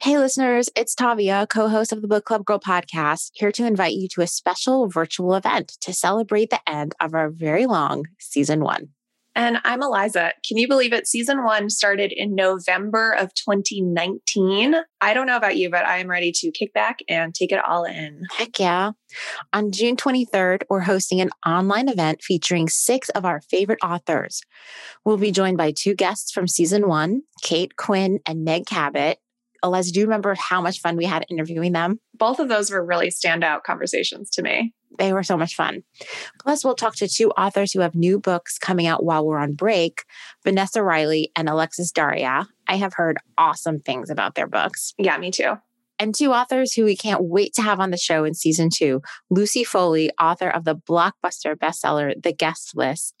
Hey, listeners, it's Tavia, co host of the Book Club Girl podcast, here to invite you to a special virtual event to celebrate the end of our very long season one. And I'm Eliza. Can you believe it? Season one started in November of 2019. I don't know about you, but I am ready to kick back and take it all in. Heck yeah. On June 23rd, we're hosting an online event featuring six of our favorite authors. We'll be joined by two guests from season one, Kate Quinn and Meg Cabot. Eliza, do you remember how much fun we had interviewing them? Both of those were really standout conversations to me. They were so much fun. Plus, we'll talk to two authors who have new books coming out while we're on break Vanessa Riley and Alexis Daria. I have heard awesome things about their books. Yeah, me too. And two authors who we can't wait to have on the show in season two Lucy Foley, author of the blockbuster bestseller, The Guest List,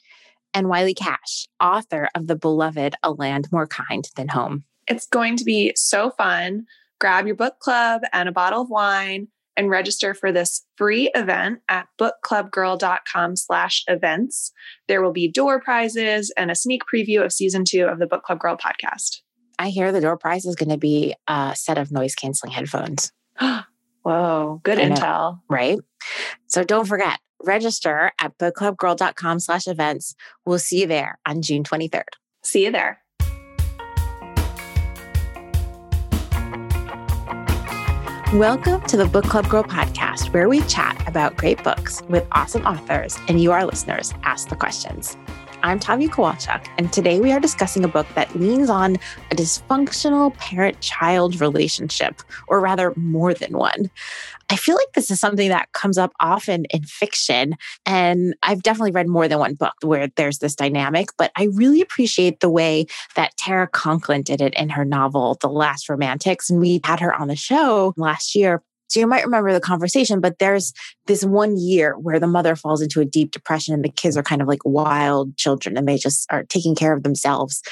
and Wiley Cash, author of the beloved A Land More Kind Than Home. It's going to be so fun. Grab your book club and a bottle of wine and register for this free event at bookclubgirl.com slash events. There will be door prizes and a sneak preview of season two of the Book Club Girl podcast. I hear the door prize is going to be a set of noise canceling headphones. Whoa, good intel. Right? So don't forget, register at bookclubgirl.com slash events. We'll see you there on June 23rd. See you there. Welcome to the Book Club Girl podcast, where we chat about great books with awesome authors, and you, our listeners, ask the questions. I'm Tavia Kowalchuk, and today we are discussing a book that leans on a dysfunctional parent child relationship, or rather, more than one. I feel like this is something that comes up often in fiction. And I've definitely read more than one book where there's this dynamic, but I really appreciate the way that Tara Conklin did it in her novel, The Last Romantics. And we had her on the show last year so you might remember the conversation, but there's this one year where the mother falls into a deep depression and the kids are kind of like wild children and they just are taking care of themselves.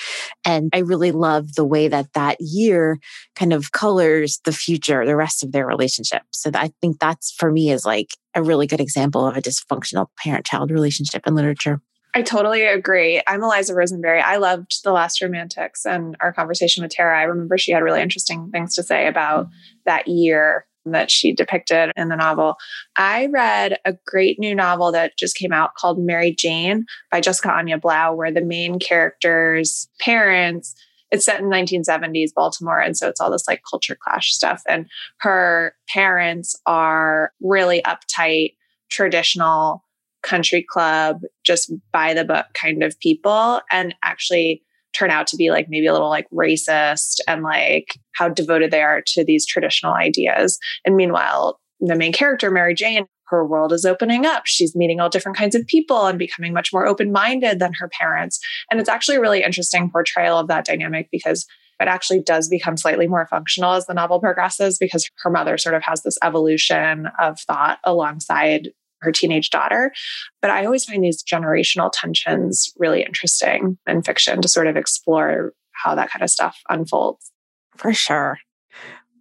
And I really love the way that that year kind of colors the future, the rest of their relationship. So I think that's for me is like a really good example of a dysfunctional parent child relationship in literature. I totally agree. I'm Eliza Rosenberry. I loved The Last Romantics and our conversation with Tara. I remember she had really interesting things to say about that year that she depicted in the novel. I read a great new novel that just came out called Mary Jane by Jessica Anya Blau, where the main character's parents, it's set in 1970s Baltimore. And so it's all this like culture clash stuff. And her parents are really uptight, traditional country club, just by the book kind of people. And actually, turn out to be like maybe a little like racist and like how devoted they are to these traditional ideas. And meanwhile, the main character, Mary Jane, her world is opening up. She's meeting all different kinds of people and becoming much more open minded than her parents. And it's actually a really interesting portrayal of that dynamic because it actually does become slightly more functional as the novel progresses because her mother sort of has this evolution of thought alongside her teenage daughter. But I always find these generational tensions really interesting in fiction to sort of explore how that kind of stuff unfolds. For sure.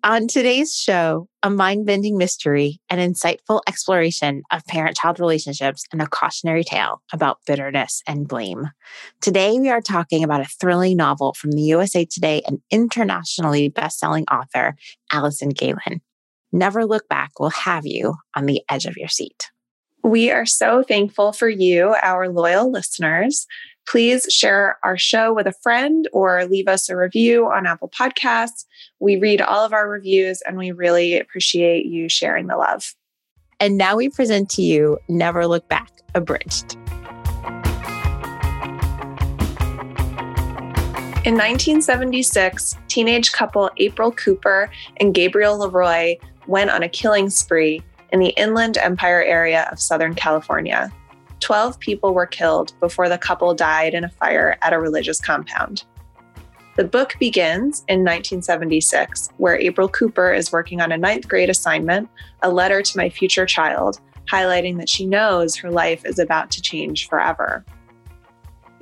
On today's show, a mind bending mystery, an insightful exploration of parent child relationships, and a cautionary tale about bitterness and blame. Today, we are talking about a thrilling novel from the USA Today and internationally best selling author, Alison Gaylin. Never Look Back will have you on the edge of your seat. We are so thankful for you, our loyal listeners. Please share our show with a friend or leave us a review on Apple Podcasts. We read all of our reviews and we really appreciate you sharing the love. And now we present to you Never Look Back, abridged. In 1976, teenage couple April Cooper and Gabriel Leroy went on a killing spree in the Inland Empire area of Southern California. 12 people were killed before the couple died in a fire at a religious compound. The book begins in 1976, where April Cooper is working on a ninth grade assignment, A Letter to My Future Child, highlighting that she knows her life is about to change forever.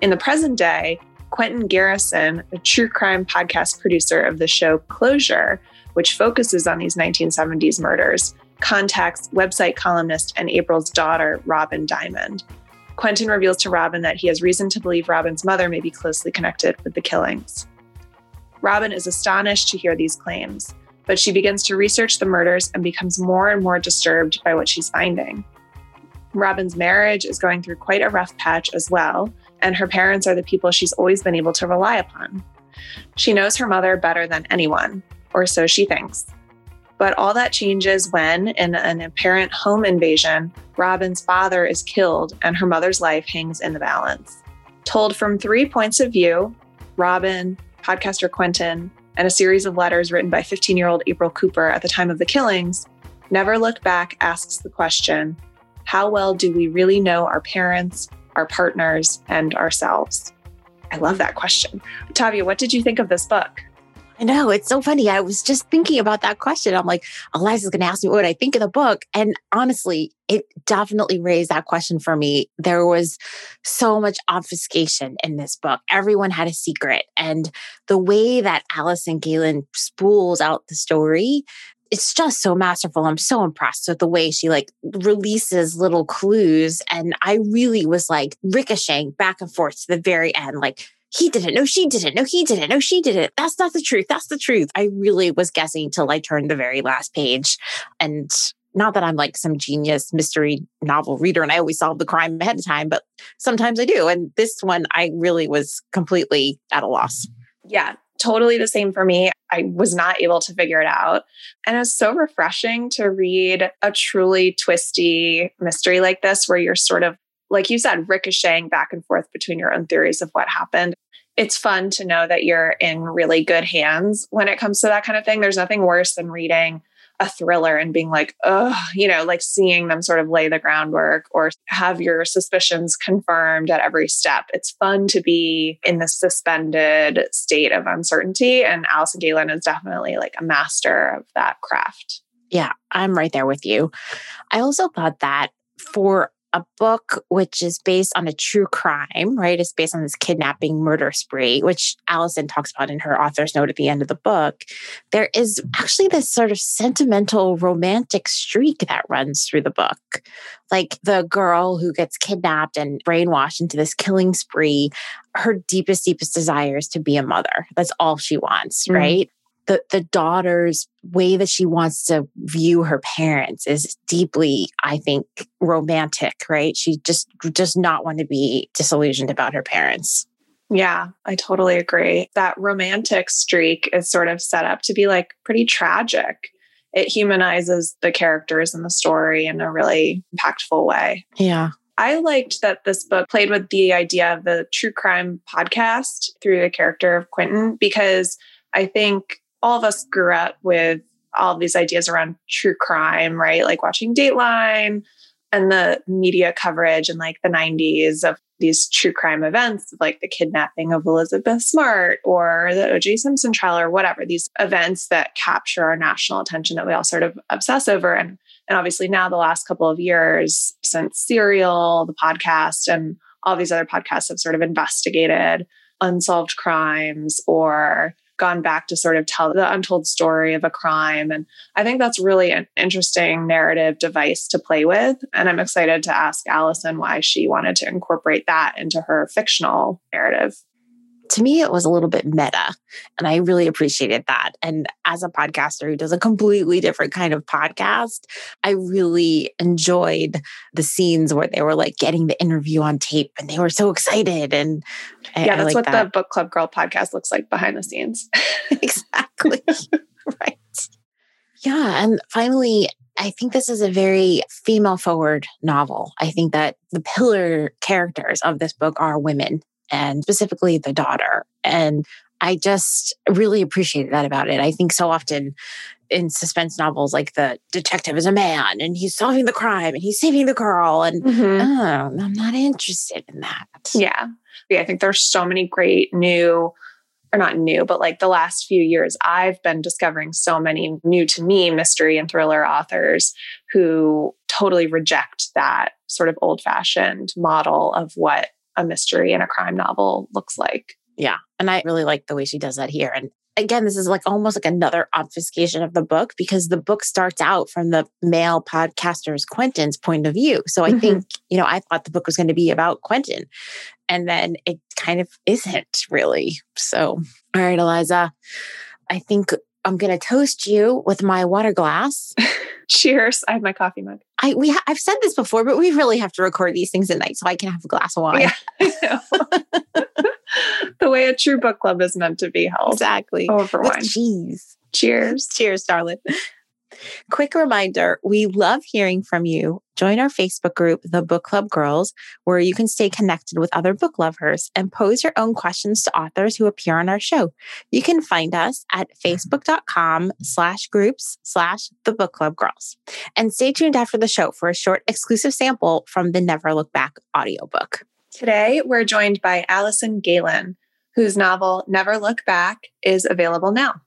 In the present day, Quentin Garrison, a true crime podcast producer of the show Closure, which focuses on these 1970s murders, contacts website columnist and April's daughter, Robin Diamond. Quentin reveals to Robin that he has reason to believe Robin's mother may be closely connected with the killings. Robin is astonished to hear these claims. but she begins to research the murders and becomes more and more disturbed by what she's finding. Robin's marriage is going through quite a rough patch as well, and her parents are the people she's always been able to rely upon. She knows her mother better than anyone, or so she thinks. But all that changes when, in an apparent home invasion, Robin's father is killed and her mother's life hangs in the balance. Told from three points of view Robin, podcaster Quentin, and a series of letters written by 15 year old April Cooper at the time of the killings, Never Look Back asks the question how well do we really know our parents, our partners, and ourselves? I love that question. Tavia, what did you think of this book? I know it's so funny. I was just thinking about that question. I'm like, Eliza's going to ask me what I think of the book. And honestly, it definitely raised that question for me. There was so much obfuscation in this book. Everyone had a secret. And the way that Alison Gaylin spools out the story it's just so masterful. I'm so impressed with the way she like releases little clues. And I really was like ricocheting back and forth to the very end. Like, he didn't. No, she didn't. No, he didn't. No, she didn't. That's not the truth. That's the truth. I really was guessing till I turned the very last page. And not that I'm like some genius mystery novel reader and I always solve the crime ahead of time, but sometimes I do. And this one, I really was completely at a loss. Yeah, totally the same for me. I was not able to figure it out. And it's so refreshing to read a truly twisty mystery like this, where you're sort of, like you said, ricocheting back and forth between your own theories of what happened. It's fun to know that you're in really good hands when it comes to that kind of thing. There's nothing worse than reading a thriller and being like, oh, you know, like seeing them sort of lay the groundwork or have your suspicions confirmed at every step. It's fun to be in the suspended state of uncertainty. And Alison Gaylin is definitely like a master of that craft. Yeah, I'm right there with you. I also thought that for a book which is based on a true crime, right? It's based on this kidnapping murder spree, which Alison talks about in her author's note at the end of the book. There is actually this sort of sentimental romantic streak that runs through the book. Like the girl who gets kidnapped and brainwashed into this killing spree, her deepest, deepest desire is to be a mother. That's all she wants, mm. right? The the daughter's way that she wants to view her parents is deeply i think romantic right? She just does not want to be disillusioned about her parents. Yeah i totally agree. That romantic streak is sort of set up to be like pretty tragic. It humanizes the characters in the story in a really impactful way. Yeah. I liked that this book played with the idea of the true crime podcast through the character of Quentin because I think all of us grew up with all these ideas around true crime, right? Like watching Dateline and the media coverage in like the 90s of these true crime events, like the kidnapping of Elizabeth Smart or the OJ Simpson trial or whatever, these events that capture our national attention that we all sort of obsess over. And, and obviously now the last couple of years since Serial, the podcast, and all these other podcasts have sort of investigated unsolved crimes or gone back to sort of tell the untold story of a crime. And I think that's really an interesting narrative device to play with. And I'm excited to ask Alison why she wanted to incorporate that into her fictional narrative to me, it was a little bit meta. And I really appreciated that. And as a podcaster who does a completely different kind of podcast, I really enjoyed the scenes where they were like getting the interview on tape and they were so excited. And I, yeah, that's like what that. the Book Club Girl podcast looks like behind the scenes. exactly. right. Yeah. And finally, I think this is a very female forward novel. I think that the pillar characters of this book are women and specifically the daughter. And I just really appreciated that about it. I think so often in suspense novels, like the detective is a man and he's solving the crime and he's saving the girl. And mm-hmm. oh, I'm not interested in that. Yeah. Yeah. I think there's so many great new, or not new, but like the last few years, I've been discovering so many new to me mystery and thriller authors who totally reject that sort of old fashioned model of what a mystery and a crime novel looks like. Yeah. And I really like the way she does that here. And again, this is like almost like another obfuscation of the book because the book starts out from the male podcaster's Quentin's point of view. So I mm-hmm. think, you know, I thought the book was going to be about Quentin. And then it kind of isn't really. So, all right, Eliza, I think I'm going to toast you with my water glass. Cheers. I have my coffee mug. I we ha- I've said this before, but we really have to record these things at night so I can have a glass of wine. Yeah, the way a true book club is meant to be held. Exactly. Over with wine. cheese. Cheers. Cheers, darling. Quick reminder we love hearing from you. Join our Facebook group, The Book Club Girls, where you can stay connected with other book lovers and pose your own questions to authors who appear on our show. You can find us at facebook.com slash groups slash The Book Club Girls. And stay tuned after the show for a short exclusive sample from the Never Look Back audiobook. Today, we're joined by Alison Gaylin, whose novel Never Look Back is available now.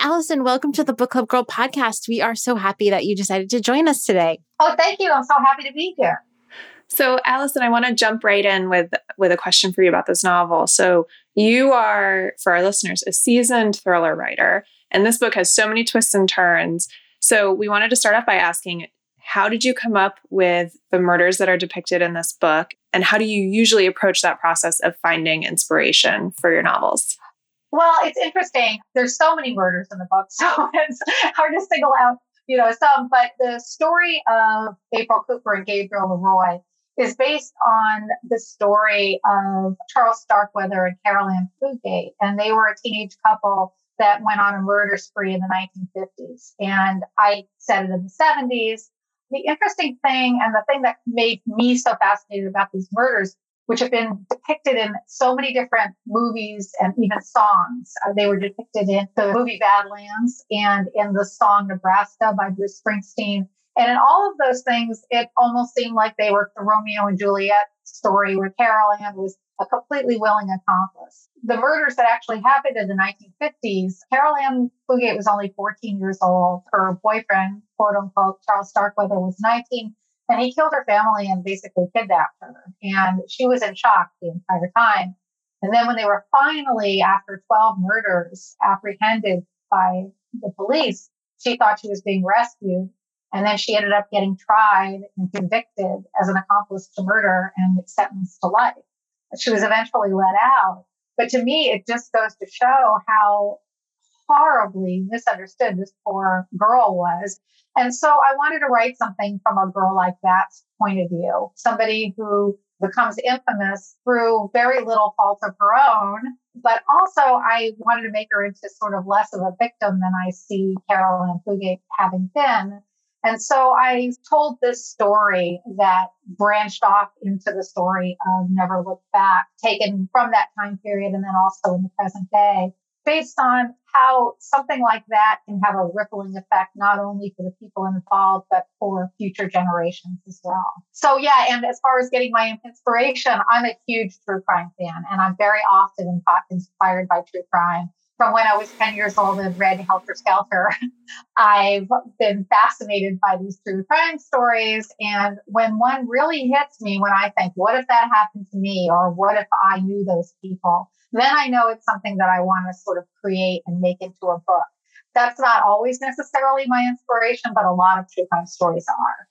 Alison, welcome to the Book Club Girl podcast. We are so happy that you decided to join us today. Oh, thank you. I'm so happy to be here. So, Alison, I want to jump right in with with a question for you about this novel. So, you are, for our listeners, a seasoned thriller writer, and this book has so many twists and turns. So, we wanted to start off by asking, how did you come up with the murders that are depicted in this book, and how do you usually approach that process of finding inspiration for your novels? Well, it's interesting. There's so many murders in the book, so it's hard to single out, you know, some. But the story of April Cooper and Gabriel Leroy is based on the story of Charles Starkweather and Carol Fugate, and they were a teenage couple that went on a murder spree in the 1950s. And I said it in the 70s. The interesting thing and the thing that made me so fascinated about these murders which have been depicted in so many different movies and even songs. Uh, they were depicted in the movie Badlands and in the song Nebraska by Bruce Springsteen. And in all of those things, it almost seemed like they were the Romeo and Juliet story where Carol Ann was a completely willing accomplice. The murders that actually happened in the 1950s, Carol Ann Fugate was only 14 years old. Her boyfriend, quote unquote, Charles Starkweather was 19 and he killed her family and basically kidnapped her. And she was in shock the entire time. And then when they were finally, after 12 murders, apprehended by the police, she thought she was being rescued. And then she ended up getting tried and convicted as an accomplice to murder and sentenced to life. She was eventually let out. But to me, it just goes to show how horribly misunderstood this poor girl was. And so I wanted to write something from a girl like that's point of view, somebody who becomes infamous through very little fault of her own. But also, I wanted to make her into sort of less of a victim than I see Carol Ann Fugate having been. And so I told this story that branched off into the story of Never Look Back, taken from that time period and then also in the present day based on how something like that can have a rippling effect, not only for the people involved, but for future generations as well. So yeah, and as far as getting my inspiration, I'm a huge true crime fan and I'm very often inspired by true crime. From when I was 10 years old and read Helter Skelter, I've been fascinated by these true crime stories. And when one really hits me, when I think, what if that happened to me? Or what if I knew those people? then I know it's something that I want to sort of create and make into a book. That's not always necessarily my inspiration, but a lot of true crime stories are.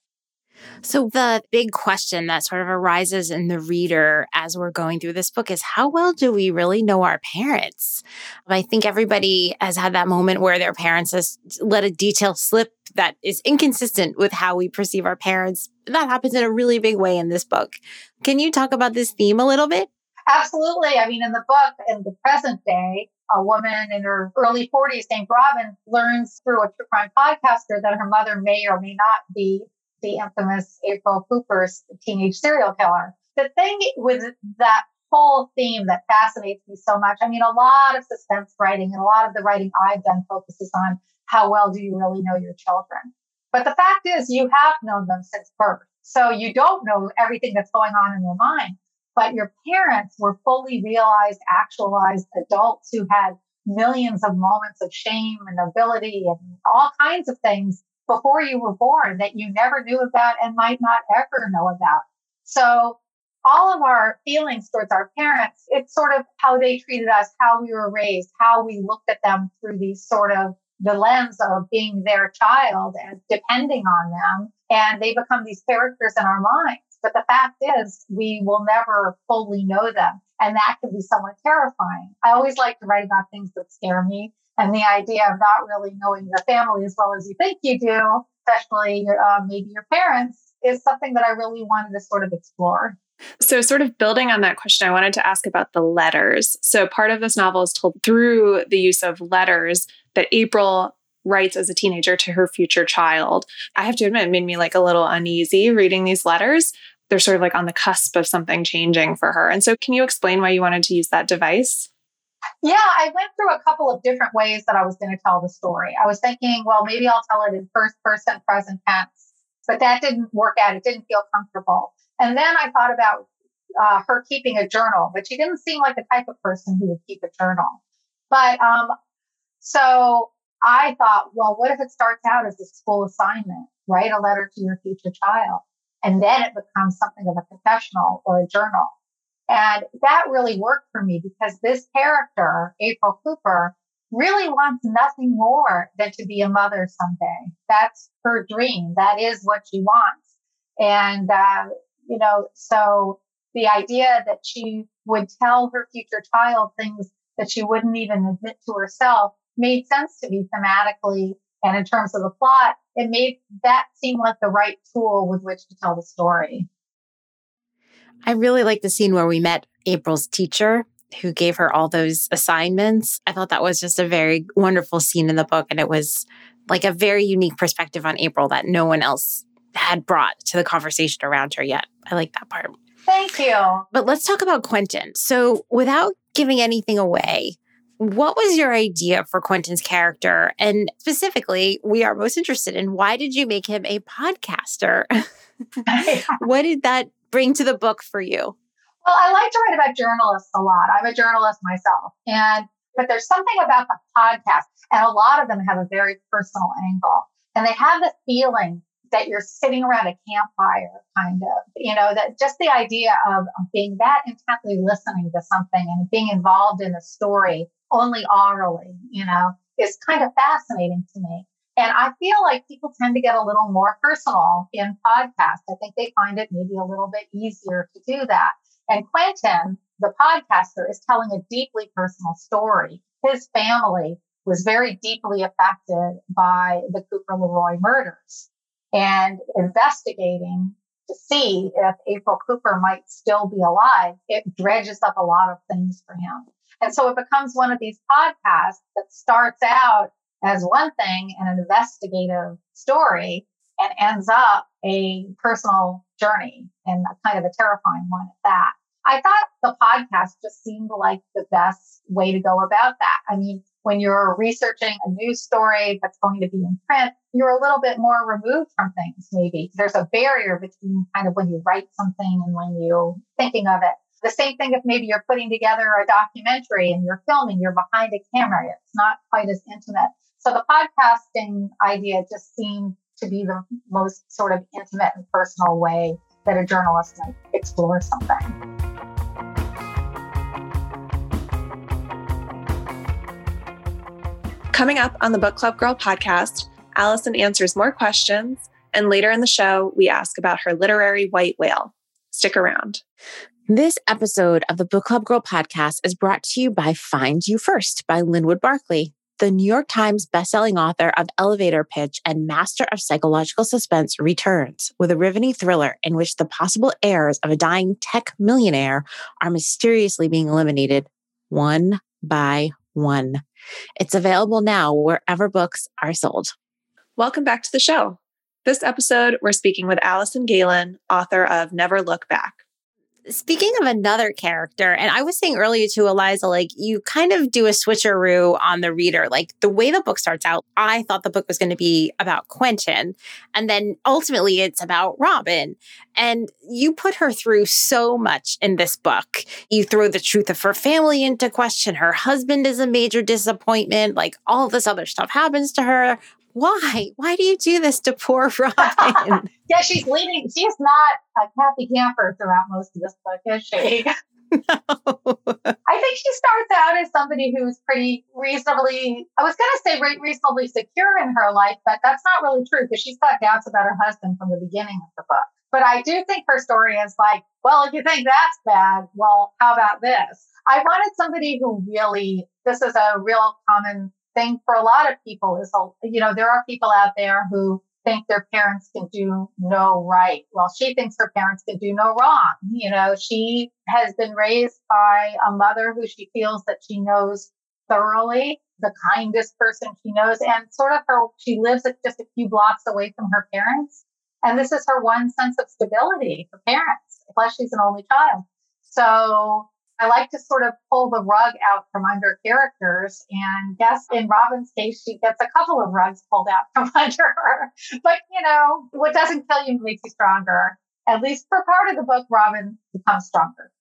So, the big question that sort of arises in the reader as we're going through this book is how well do we really know our parents? I think everybody has had that moment where their parents has let a detail slip that is inconsistent with how we perceive our parents. That happens in a really big way in this book. Can you talk about this theme a little bit? Absolutely. I mean, in the book, in the present day, a woman in her early 40s named Robin learns through a true crime podcaster that her mother may or may not be the infamous April Cooper's teenage serial killer. The thing with that whole theme that fascinates me so much, I mean, a lot of suspense writing and a lot of the writing I've done focuses on how well do you really know your children. But the fact is, you have known them since birth. So you don't know everything that's going on in their mind but your parents were fully realized, actualized adults who had millions of moments of shame and ability and all kinds of things before you were born that you never knew about and might not ever know about. So all of our feelings towards our parents, it's sort of how they treated us, how we were raised, how we looked at them through these sort of the lens of being their child and depending on them. And they become these characters in our minds. But the fact is, we will never fully know them. And that can be somewhat terrifying. I always like to write about things that scare me. And the idea of not really knowing your family as well as you think you do, especially uh, maybe your parents, is something that I really wanted to sort of explore. So, sort of building on that question, I wanted to ask about the letters. So, part of this novel is told through the use of letters that April writes as a teenager to her future child. I have to admit, it made me like a little uneasy reading these letters. They're sort of like on the cusp of something changing for her. And so, can you explain why you wanted to use that device? Yeah, I went through a couple of different ways that I was going to tell the story. I was thinking, well, maybe I'll tell it in first person present tense, but that didn't work out. It didn't feel comfortable. And then I thought about uh, her keeping a journal, but she didn't seem like the type of person who would keep a journal. But um, so I thought, well, what if it starts out as a school assignment? Write a letter to your future child. And then it becomes something of a confessional or a journal. And that really worked for me because this character, April Cooper, really wants nothing more than to be a mother someday. That's her dream. That is what she wants. And, uh, you know, so the idea that she would tell her future child things that she wouldn't even admit to herself made sense to me thematically. And in terms of the plot, it made that seem like the right tool with which to tell the story. I really like the scene where we met April's teacher who gave her all those assignments. I thought that was just a very wonderful scene in the book. And it was like a very unique perspective on April that no one else had brought to the conversation around her yet. I like that part. Thank you. But let's talk about Quentin. So, without giving anything away, what was your idea for Quentin's character? And specifically, we are most interested in why did you make him a podcaster? what did that bring to the book for you? Well, I like to write about journalists a lot. I'm a journalist myself. And but there's something about the podcast, and a lot of them have a very personal angle. And they have the feeling that you're sitting around a campfire, kind of, you know, that just the idea of, being that intently listening to something and being involved in a story only orally, you know, is kind of fascinating to me. And I feel like people tend to get a little more personal in podcasts. I think they find it maybe a little bit easier to do that. And Quentin, the podcaster, is telling a deeply personal story. His family was very deeply affected by the Cooper Leroy murders and investigating to see if April Cooper might still be alive. It dredges up a lot of things for him. And so it becomes one of these podcasts that starts out as one thing an investigative story and ends up a personal journey and kind of a terrifying one at that. I thought the podcast just seemed like the best way to go about that. I mean, when you're researching a news story that's going to be in print, you're a little bit more removed from things, maybe. There's a barrier between kind of when you write something and when you're thinking of it. The same thing if maybe you're putting together a documentary and you're filming, you're behind a camera. It's not quite as intimate. So the podcasting idea just seemed to be the most sort of intimate and personal way that a journalist might explore something. Coming up on the Book Club Girl podcast, Alison answers more questions, and later in the show, we ask about her literary white whale. Stick around. This episode of the Book Club Girl podcast is brought to you by Find You First by Linwood Barclay, the New York Times bestselling author of Elevator Pitch and master of psychological suspense returns with a riveting thriller in which the possible heirs of a dying tech millionaire are mysteriously being eliminated one by one. It's available now wherever books are sold. Welcome back to the show. This episode, we're speaking with Alison Gaylin, author of Never Look Back. Speaking of another character, and I was saying earlier to Eliza, like you kind of do a switcheroo on the reader. Like the way the book starts out, I thought the book was going to be about Quentin, and then ultimately it's about Robin. And you put her through so much in this book. You throw the truth of her family into question. Her husband is a major disappointment. Like all this other stuff happens to her why? Why do you do this to poor Robin? yeah, she's leading. She's not a happy camper throughout most of this book, is she? No. I think she starts out as somebody who's pretty reasonably, I was going to say reasonably secure in her life, but that's not really true because she's got doubts about her husband from the beginning of the book. But I do think her story is like, well, if you think that's bad, well, how about this? I wanted somebody who really, this is a real common thing for a lot of people is, you know, there are people out there who think their parents can do no right. Well, she thinks her parents can do no wrong. You know, she has been raised by a mother who she feels that she knows thoroughly, the kindest person she knows, and sort of her, she lives just a few blocks away from her parents. And this is her one sense of stability for parents. Plus, she's an only child. So I like to sort of pull the rug out from under characters. And yes, in Robin's case, she gets a couple of rugs pulled out from under her. But, you know, what doesn't kill you makes you stronger. At least for part of the book, Robin becomes stronger.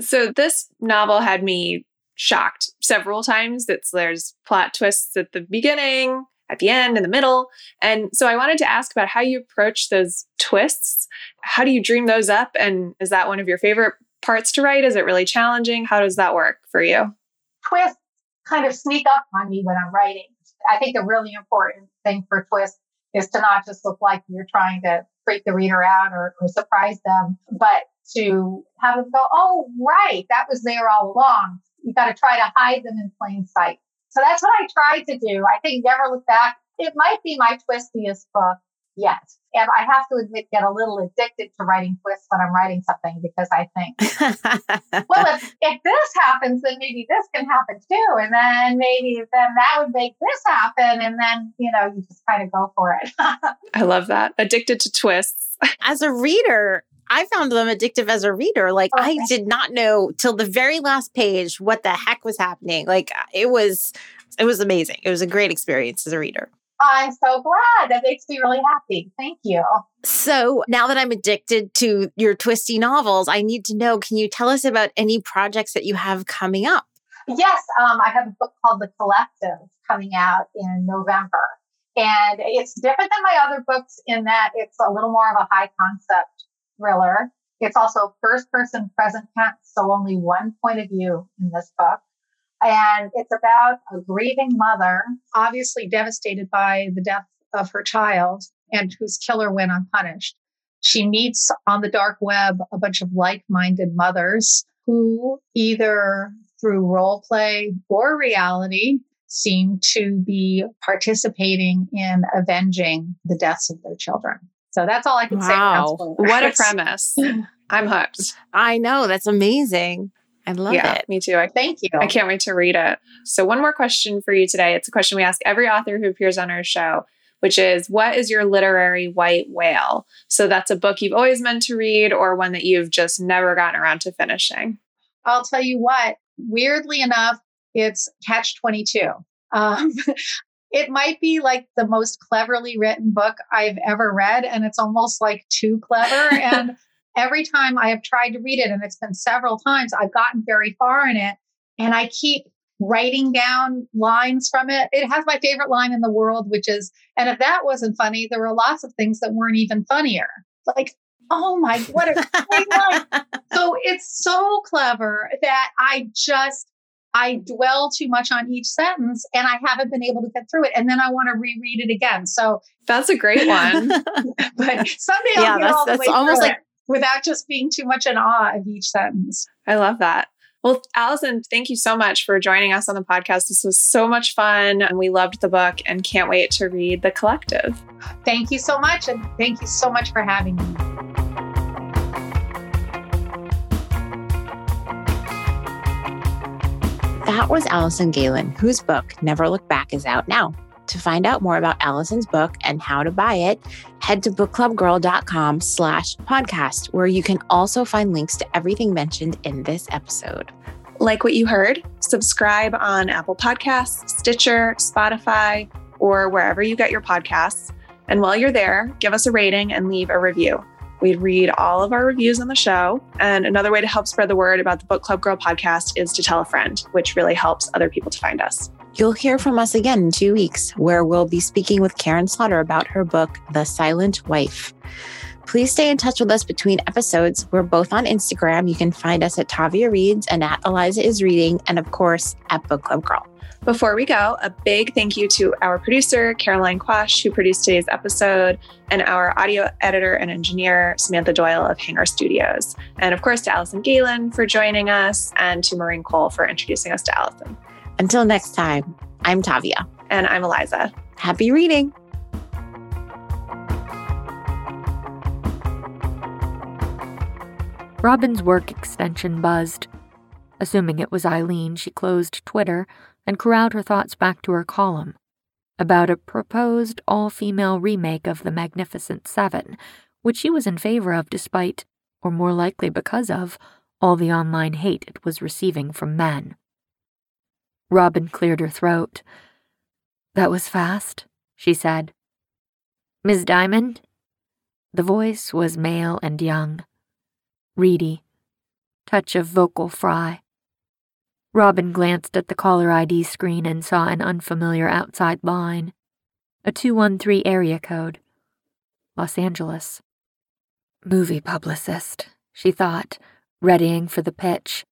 So this novel had me shocked several times. That there's plot twists at the beginning, at the end, in the middle. And so I wanted to ask about how you approach those twists. How do you dream those up? And is that one of your favorite parts to write? Is it really challenging? How does that work for you? Twists kind of sneak up on me when I'm writing. I think a really important thing for twists is to not just look like you're trying to freak the reader out or, or surprise them, but to have them go, oh, right, that was there all along. You've got to try to hide them in plain sight. So that's what I tried to do. I think Never Look Back, it might be my twistiest book yet. And I have to admit, get a little addicted to writing twists when I'm writing something because I think, well, if, if this happens, then maybe this can happen too. And then maybe then that would make this happen. And then, you know, you just kind of go for it. I love that. Addicted to twists. As a reader, I found them addictive as a reader. Like okay. I did not know till the very last page what the heck was happening. Like it was it was amazing. It was a great experience as a reader. I'm so glad. That makes me really happy. Thank you. So now that I'm addicted to your twisty novels, I need to know can you tell us about any projects that you have coming up? Yes, um, I have a book called The Collective coming out in November. And it's different than my other books in that it's a little more of a high concept thriller. It's also first person present tense, so only one point of view in this book. And it's about a grieving mother, obviously devastated by the death of her child and whose killer went unpunished. She meets on the dark web a bunch of like minded mothers who either through role play or reality seem to be participating in avenging the deaths of their children. So that's all I can wow. say. What a premise. I'm hooked. I know. That's amazing. I love yeah, it. Me too. I, Thank you. I can't wait to read it. So, one more question for you today. It's a question we ask every author who appears on our show, which is what is your literary white whale? So, that's a book you've always meant to read or one that you've just never gotten around to finishing. I'll tell you what, weirdly enough, it's Catch 22. Um, it might be like the most cleverly written book I've ever read, and it's almost like too clever. and every time I have tried to read it, and it's been several times, I've gotten very far in it, and I keep writing down lines from it. It has my favorite line in the world, which is, and if that wasn't funny, there were lots of things that weren't even funnier. Like, oh my, what a great line. So it's so clever that I just, I dwell too much on each sentence and I haven't been able to get through it. And then I want to reread it again. So that's a great one. but someday I'll yeah, get all the way almost like it without just being too much in awe of each sentence. I love that. Well, Alison, thank you so much for joining us on the podcast. This was so much fun and we loved the book and can't wait to read The Collective. Thank you so much. And thank you so much for having me. That was Alison Gaylin, whose book, Never Look Back, is out now. To find out more about Alison's book and how to buy it, head to bookclubgirl.com slash podcast, where you can also find links to everything mentioned in this episode. Like what you heard, subscribe on Apple Podcasts, Stitcher, Spotify, or wherever you get your podcasts. And while you're there, give us a rating and leave a review. We read all of our reviews on the show. And another way to help spread the word about the Book Club Girl podcast is to tell a friend, which really helps other people to find us. You'll hear from us again in two weeks, where we'll be speaking with Karin Slaughter about her book, The Silent Wife. Please stay in touch with us between episodes. We're both on Instagram. You can find us at Tavia Reads and at Eliza is Reading, and of course at Book Club Girl. Before we go, a big thank you to our producer, Caroline Quash, who produced today's episode, and our audio editor and engineer, Samantha Doyle of Hanger Studios. And of course, to Alison Gaylin for joining us, and to Maureen Cole for introducing us to Alison. Until next time, I'm Tavia. And I'm Eliza. Happy reading. Robin's work extension buzzed. Assuming it was Eileen, she closed Twitter and corralled her thoughts back to her column about a proposed all female remake of The Magnificent Seven, which she was in favor of despite, or more likely because of, all the online hate it was receiving from men. Robin cleared her throat. That was fast, she said. Miss Diamond? The voice was male and young, reedy, touch of vocal fry. Robin glanced at the caller ID screen and saw an unfamiliar outside line. A 213 area code. Los Angeles. Movie publicist, she thought, readying for the pitch.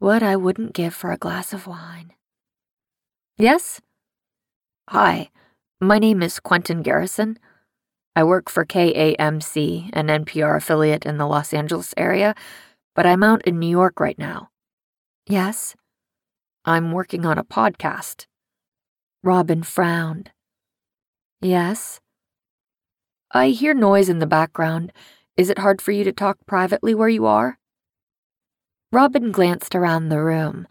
What I wouldn't give for a glass of wine. Yes? Hi, my name is Quentin Garrison. I work for KAMC, an NPR affiliate in the Los Angeles area, but I'm out in New York right now. Yes? I'm working on a podcast. Robin frowned. Yes? I hear noise in the background. Is it hard for you to talk privately where you are? Robin glanced around the room,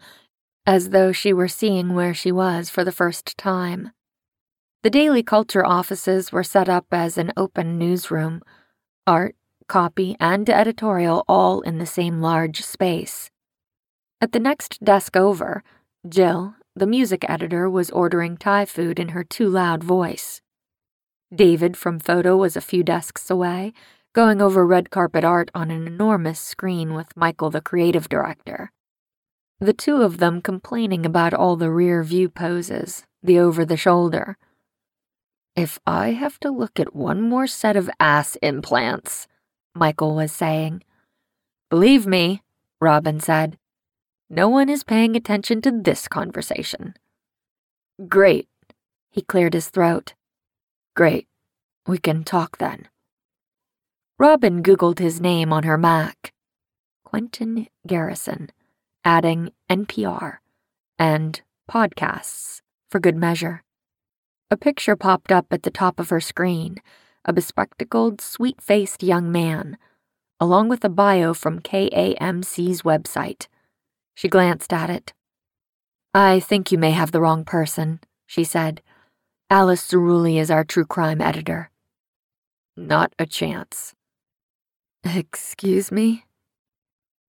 as though she were seeing where she was for the first time. The Daily Culture offices were set up as an open newsroom, art, copy, and editorial all in the same large space. At the next desk over, Jill, the music editor, was ordering Thai food in her too loud voice. David from photo was a few desks away, going over red carpet art on an enormous screen with Michael, the creative director. The two of them complaining about all the rear view poses, the over the shoulder. If I have to look at one more set of ass implants, Michael was saying. Believe me, Robin said. No one is paying attention to this conversation. Great. He cleared his throat. Great. We can talk then. Robin Googled his name on her Mac Quentin Garrison, adding NPR and podcasts for good measure. A picture popped up at the top of her screen a bespectacled, sweet faced young man, along with a bio from KAMC's website. She glanced at it. I think you may have the wrong person, she said. Alice Cerulli is our true crime editor. Not a chance. Excuse me?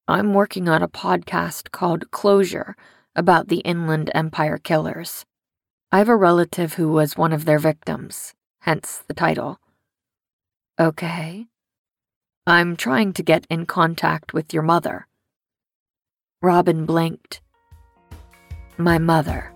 I'm working on a podcast called Closure about the Inland Empire killers. I have a relative who was one of their victims, hence the title. Okay. I'm trying to get in contact with your mother. Robin blinked. My mother.